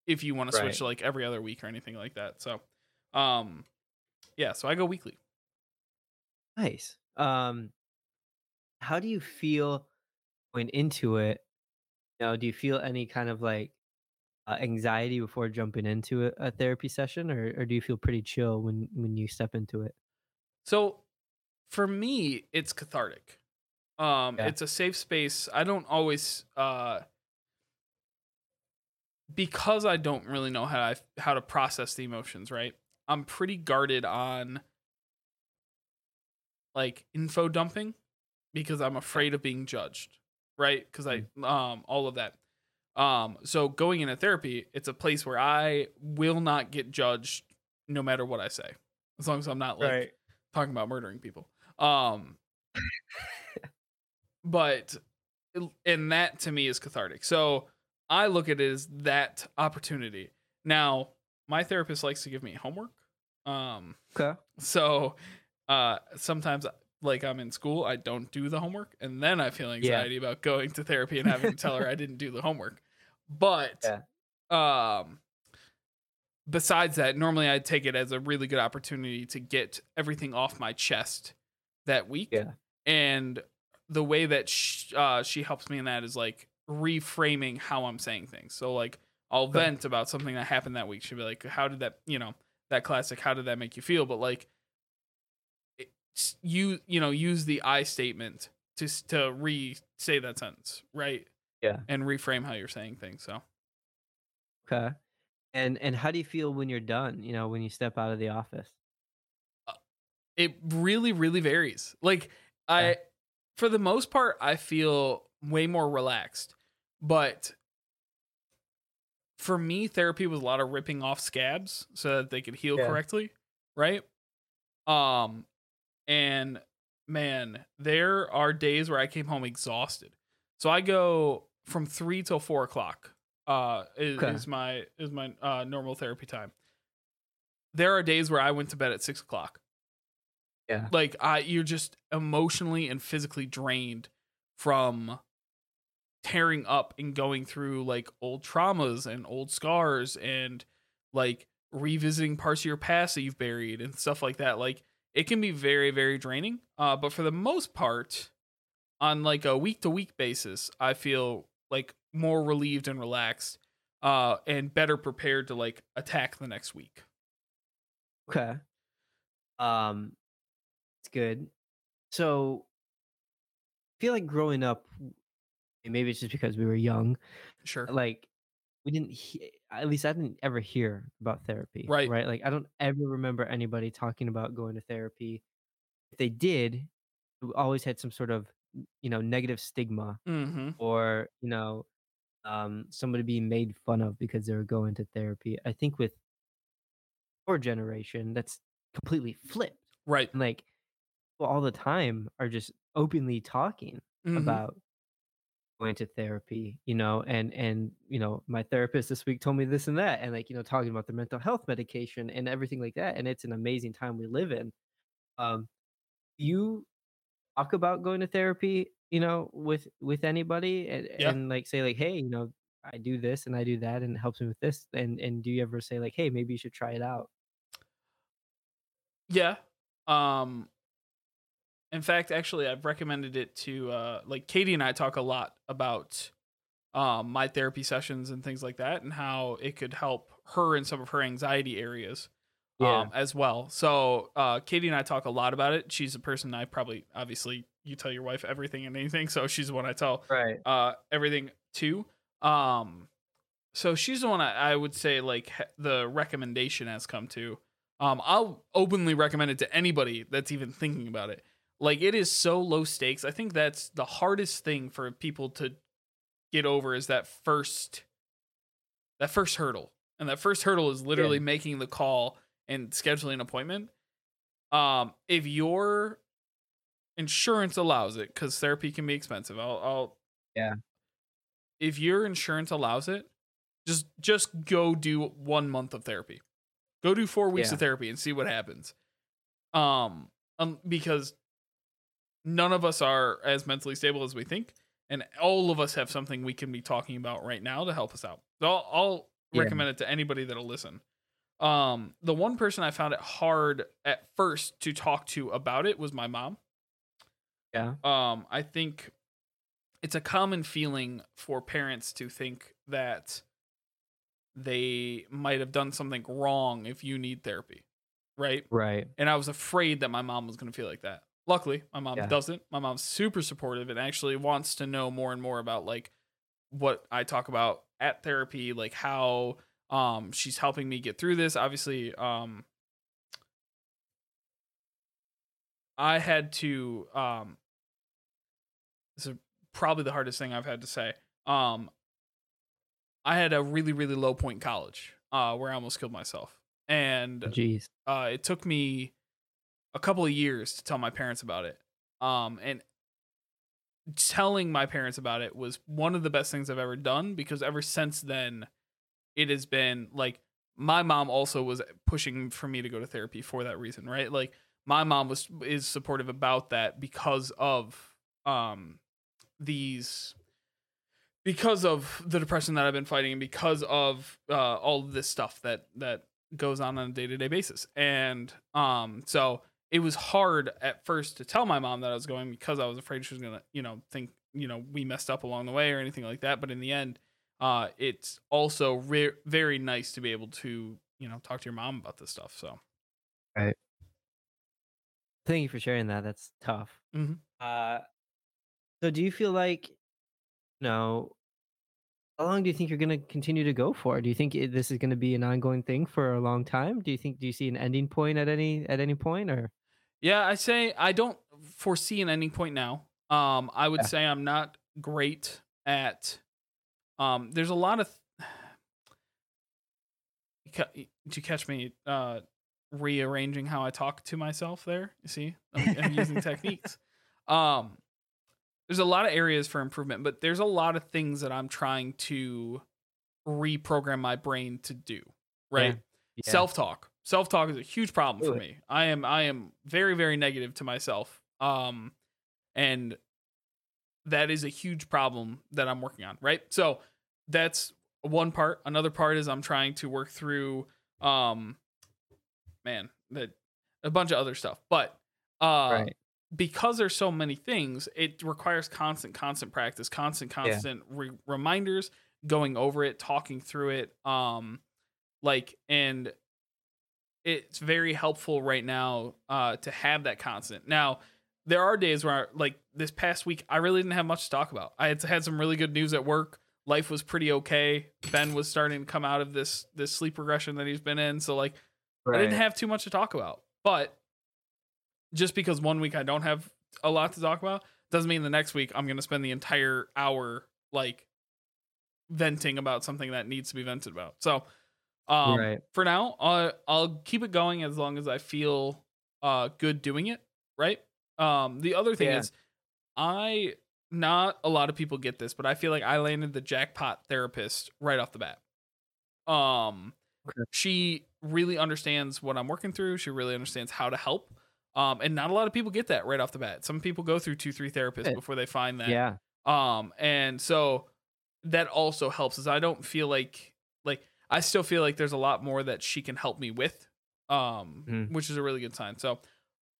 if you want to switch to like every other week or anything like that." So, um yeah, so I go weekly. nice. Um, how do you feel going into it? You know, do you feel any kind of like uh, anxiety before jumping into a, a therapy session, or or do you feel pretty chill when when you step into it? So for me, it's cathartic. Um, Yeah. it's a safe space. I don't always uh because I don't really know how I how to process the emotions, right? I'm pretty guarded on like info dumping because I'm afraid of being judged, right? Because I um all of that. Um so going into therapy, it's a place where I will not get judged no matter what I say. As long as I'm not like talking about murdering people. Um, but and that to me is cathartic. So I look at it as that opportunity. Now, my therapist likes to give me homework. Um, Okay. so uh, sometimes like I'm in school, I don't do the homework, and then I feel anxiety about going to therapy and having to tell her I didn't do the homework. But um besides that, normally I'd take it as a really good opportunity to get everything off my chest that week. Yeah. And the way that sh- uh, she helps me in that is like reframing how I'm saying things. So like I'll vent about something that happened that week. She'll be like, "How did that? You know, that classic. How did that make you feel?" But like, it's, you you know use the I statement to to re say that sentence right. Yeah. And reframe how you're saying things. So. Okay. And and how do you feel when you're done? You know, when you step out of the office. it really really varies like i Yeah. for the most part i feel way more relaxed but for me therapy was a lot of ripping off scabs so that they could heal Yeah. correctly right um and man there are days where i came home exhausted so i go from three till four o'clock uh is, Okay. is my is my uh normal therapy time there are days where i went to bed at six o'clock Yeah. like I you're just emotionally and physically drained from tearing up and going through like old traumas and old scars and like revisiting parts of your past that you've buried and stuff like that like it can be very very draining uh but for the most part on like a week to week basis i feel like more relieved and relaxed uh and better prepared to like attack the next week Okay. Um, it's good. So, I feel like growing up, and maybe it's just because we were young. sure Like, we didn't he- at least I didn't ever hear about therapy. Right. Right. Like I don't ever remember anybody talking about going to therapy. If they did, always had some sort of you know negative stigma Mm-hmm. or you know um somebody being made fun of because they were going to therapy. I think with our generation, that's completely flipped. Right. And like all the time are just openly talking Mhm. about going to therapy you know and and you know my therapist this week told me this and that and like you know talking about the mental health medication and everything like that and it's an amazing time we live in um you talk about going to therapy you know with with anybody and, Yeah. and like say like hey you know i do this and i do that and it helps me with this and and do you ever say like hey maybe you should try it out Yeah. Um in fact, actually I've recommended it to uh like Katie and I talk a lot about um my therapy sessions and things like that and how it could help her in some of her anxiety areas Yeah. um as well. So uh Katie and I talk a lot about it. She's a person I probably obviously you tell your wife everything and anything, so she's the one I tell right uh everything to. Um so she's the one I, I would say like he- the recommendation has come to. Um I'll openly recommend it to anybody that's even thinking about it. Like it is so low stakes. I think that's the hardest thing for people to get over is that first that first hurdle. And that first hurdle is literally Yeah. making the call and scheduling an appointment. Um if your insurance allows it cuz therapy can be expensive. I'll I'll Yeah. If your insurance allows it, just just go do 1 month of therapy. Go do 4 weeks Yeah. of therapy and see what happens. Um, um because none of us are as mentally stable as we think and all of us have something we can be talking about right now to help us out. So I'll, I'll Yeah. recommend it to anybody that'll listen. Um, the one person I found it hard at first to talk to about it was my mom. yeah Um, I think it's a common feeling for parents to think that they might have done something wrong if you need therapy, right? right And I was afraid that my mom was going to feel like that. Luckily, my mom Yeah. doesn't. My mom's super supportive and actually wants to know more and more about like what I talk about at therapy, like how um she's helping me get through this. Obviously, um I had to um this is probably the hardest thing I've had to say. Um I had a really really low point in college uh where I almost killed myself. And jeez uh, it took me a couple of years to tell my parents about it. Um, and telling my parents about it was one of the best things I've ever done because ever since then, it has been like my mom also was pushing for me to go to therapy for that reason, right? Like my mom was is supportive about that because of um these because of the depression that I've been fighting and because of uh, all of this stuff that that goes on on a day-to-day basis. And um so it was hard at first to tell my mom that I was going because I was afraid she was going to, you know, think, you know, we messed up along the way or anything like that, but in the end uh it's also re- very nice to be able to, you know, talk to your mom about this stuff. So right. thank you for sharing that that's tough Mhm. uh so do you feel like you know how long do you think you're going to continue to go for do you think it, this is going to be an ongoing thing for a long time do you think do you see an ending point at any at any point or Yeah, I say I don't foresee an ending point now. Um, I would Yeah. say I'm not great at. Um, there's a lot of. You Did you catch me uh, rearranging how I talk to myself? There, you see, I'm, I'm using techniques. Um, there's a lot of areas for improvement, but there's a lot of things that I'm trying to reprogram my brain to do. Right Yeah. self talk self talk is a huge problem for me. I am i am very very negative to myself um and that is a huge problem that i'm working on right? So that's one part. Another part is i'm trying to work through um man that a bunch of other stuff. But uh right. because there's so many things, it requires constant, constant practice, constant, Yeah. constant re- reminders, going over it, talking through it. Um, like, and it's very helpful right now uh, to have that constant. Now, there are days where, like this past week, I really didn't have much to talk about. I had had some really good news at work. life was pretty okay. Ben was starting to come out of this this sleep regression that he's been in, so like I didn't have too much to talk about. But just because one week I don't have a lot to talk about doesn't mean the next week I'm going to spend the entire hour like venting about something that needs to be vented about. So, um, Right. for now, I'll, I'll keep it going as long as I feel uh, good doing it. Right. Um, the other thing Yeah. is, I not a lot of people get this, but I feel like I landed the jackpot therapist right off the bat. Um, Okay. she really understands what I'm working through. She really understands how to help. Um, and not a lot of people get that right off the bat. Some people go through two, three therapists before they find that. Yeah. Um, and so that also helps as I don't feel like like I still feel like there's a lot more that she can help me with. Um, Mhm. which is a really good sign. So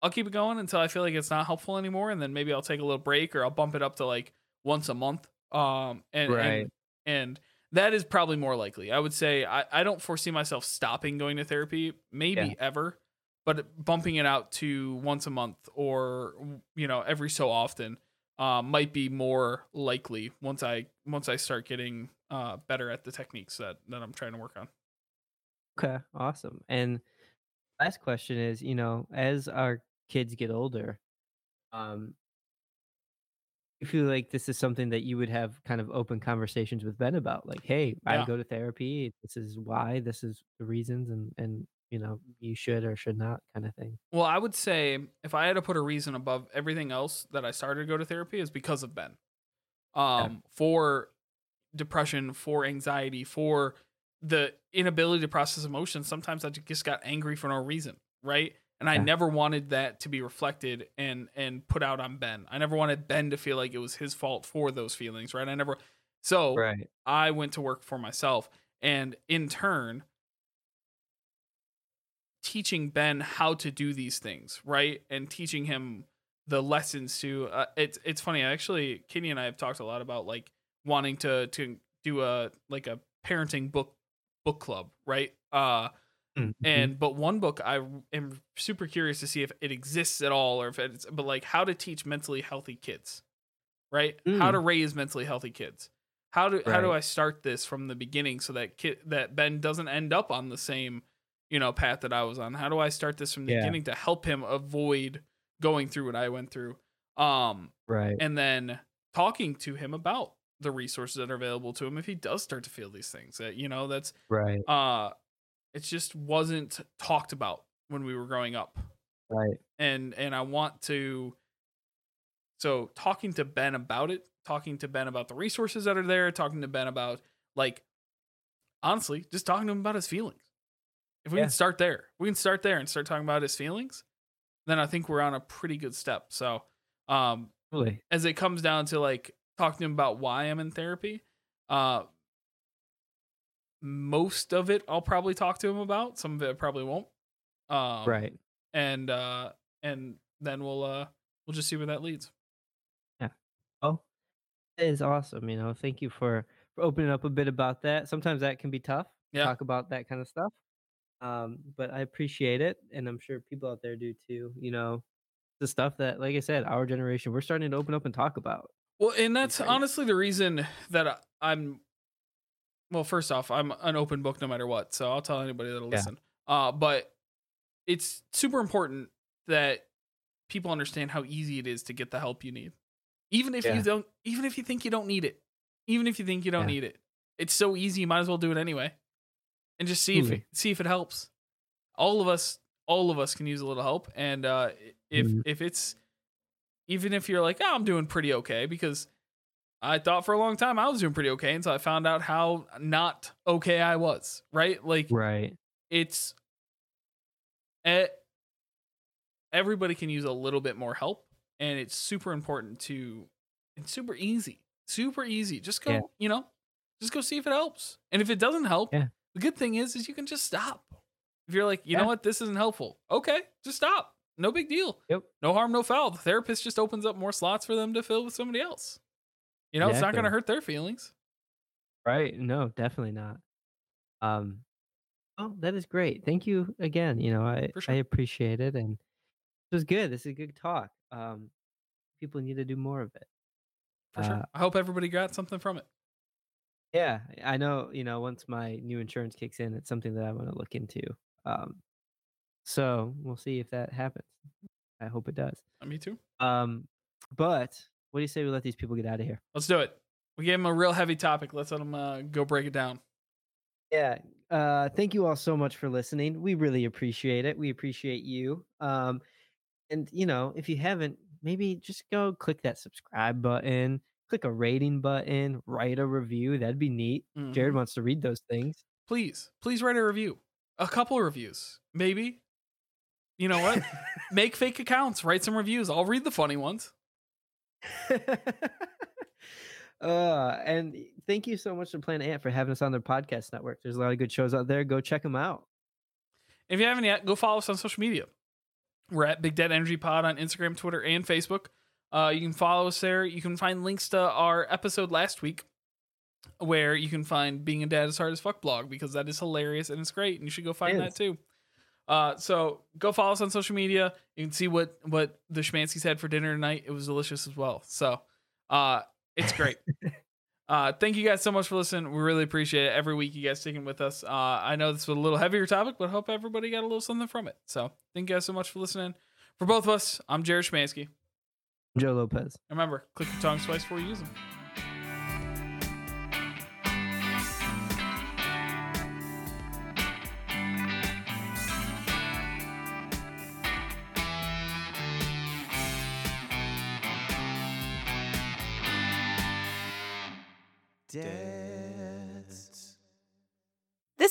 I'll keep it going until I feel like it's not helpful anymore, and then maybe I'll take a little break or I'll bump it up to like once a month. Um, and Right. and, and that is probably more likely. I would say I, I don't foresee myself stopping going to therapy, maybe Yeah. ever, but bumping it out to once a month or you know every so often uh, might be more likely once I once I start getting uh, better at the techniques that that I'm trying to work on. Okay, awesome. And last question is, you know, as our kids get older, um, you feel like this is something that you would have kind of open conversations with Ben about, like, hey, Yeah. I go to therapy. This is why. This is the reasons, and and you know, you should or should not, kind of thing. Well, I would say if I had to put a reason above everything else that I started to go to therapy is because of Ben. Um, for depression, for anxiety, for the inability to process emotions. Sometimes I just got angry for no reason, right? And I Yeah. never wanted that to be reflected and and put out on Ben. I never wanted Ben to feel like it was his fault for those feelings, right? I never. So Right. I went to work for myself and in turn teaching Ben how to do these things, right? And teaching him the lessons to uh, it's it's funny actually Kenny and I have talked a lot about like wanting to to do a like a parenting book book club, right? Uh Mhm. and but one book I am super curious to see if it exists at all or if it's but like how to teach mentally healthy kids. Right? How Mm. to raise mentally healthy kids. How do how do I start this from the beginning so that kid that Ben doesn't end up on the same you know path that I was on? How do I start this from the Yeah. beginning to help him avoid going through what I went through? Um right. and then talking to him about the resources that are available to him if he does start to feel these things. That you know that's right. uh it just wasn't talked about when we were growing up Right. and and I want to so talking to Ben about it, talking to Ben about the resources that are there, talking to Ben about like honestly, just talking to him about his feelings. If we Yeah. can start there, we can start there and start talking about his feelings, then I think we're on a pretty good step. So, um Totally. as it comes down to like talking to him about why I'm in therapy, uh most of it I'll probably talk to him about. Some of it I probably won't. Um right. and uh and then we'll uh we'll just see where that leads. Yeah. Oh, that is awesome. You know, thank you for, for opening up a bit about that. Sometimes that can be tough. Yeah. Talk about that kind of stuff. Um, but I appreciate it, and I'm sure people out there do too. You know, the stuff that, like I said, our generation we're starting to open up and talk about. Well, and that's honestly the reason that I'm well, first off, I'm an open book no matter what. So I'll tell anybody that'll Yeah. listen. Uh but it's super important that people understand how easy it is to get the help you need. Even if Yeah. you don't even if you think you don't need it. Even if you think you don't Yeah. need it. It's so easy, you might as well do it anyway. And just see if Truly. it, see if it helps. All of us all of us can use a little help and uh if Mhm. if it's even if you're like, oh, I'm doing pretty okay, because I thought for a long time I was doing pretty okay until I found out how not okay I was, right? Like Right. it's e- everybody can use a little bit more help, and it's super important to it's super easy, super easy. Just go, Yeah. you know, just go see if it helps, and if it doesn't help, Yeah. the good thing is is you can just stop. If you're like, you Yeah. know what, this isn't helpful, okay, just stop. No big deal. Yep. No harm, no foul. The therapist just opens up more slots for them to fill with somebody else. You know, it's not going to hurt their feelings. Right. No, definitely not. Um, oh, that is great. Thank you again. You know, I sure. I appreciate it, and it was good. This is a good talk. Um, people need to do more of it. For sure. Uh, I hope everybody got something from it. Yeah, I know. You know, once my new insurance kicks in, it's something that I want to look into. Um, so we'll see if that happens. I hope it does. Uh, Me too. Um, but what do you say we let these people get out of here? Let's do it. We gave him a real heavy topic. Let's let him uh, go break it down. Yeah. Uh, thank you all so much for listening. We really appreciate it. We appreciate you. Um, and you know, if you haven't, maybe just go click that subscribe button, click a rating button, write a review. That'd be neat. Jared Mhm. wants to read those things. Please, please write a review. A couple of reviews, maybe. You know what? Make fake accounts. Write some reviews. I'll read the funny ones. uh, and thank you so much to Planet Ant for having us on their podcast network. There's a lot of good shows out there. Go check them out. If you haven't yet, go follow us on social media. We're at Big Dad Energy Pod on Instagram, Twitter, and Facebook. Uh, you can follow us there. You can find links to our episode last week, where you can find Being a Dad is Hard as Fuck blog because that is hilarious and it's great, and you should go find that too. Uh, so go follow us on social media. You can see what what the Schmanskys had for dinner tonight. It was delicious as well. So uh, it's great. Uh, thank you guys so much for listening. We really appreciate it. Every week, you guys sticking with us. Uh, I know this was a little heavier topic, but I hope everybody got a little something from it. So thank you guys so much for listening. For both of us, I'm Jared Schmansky. Joe Lopez. Remember, click your tongues twice before you use them.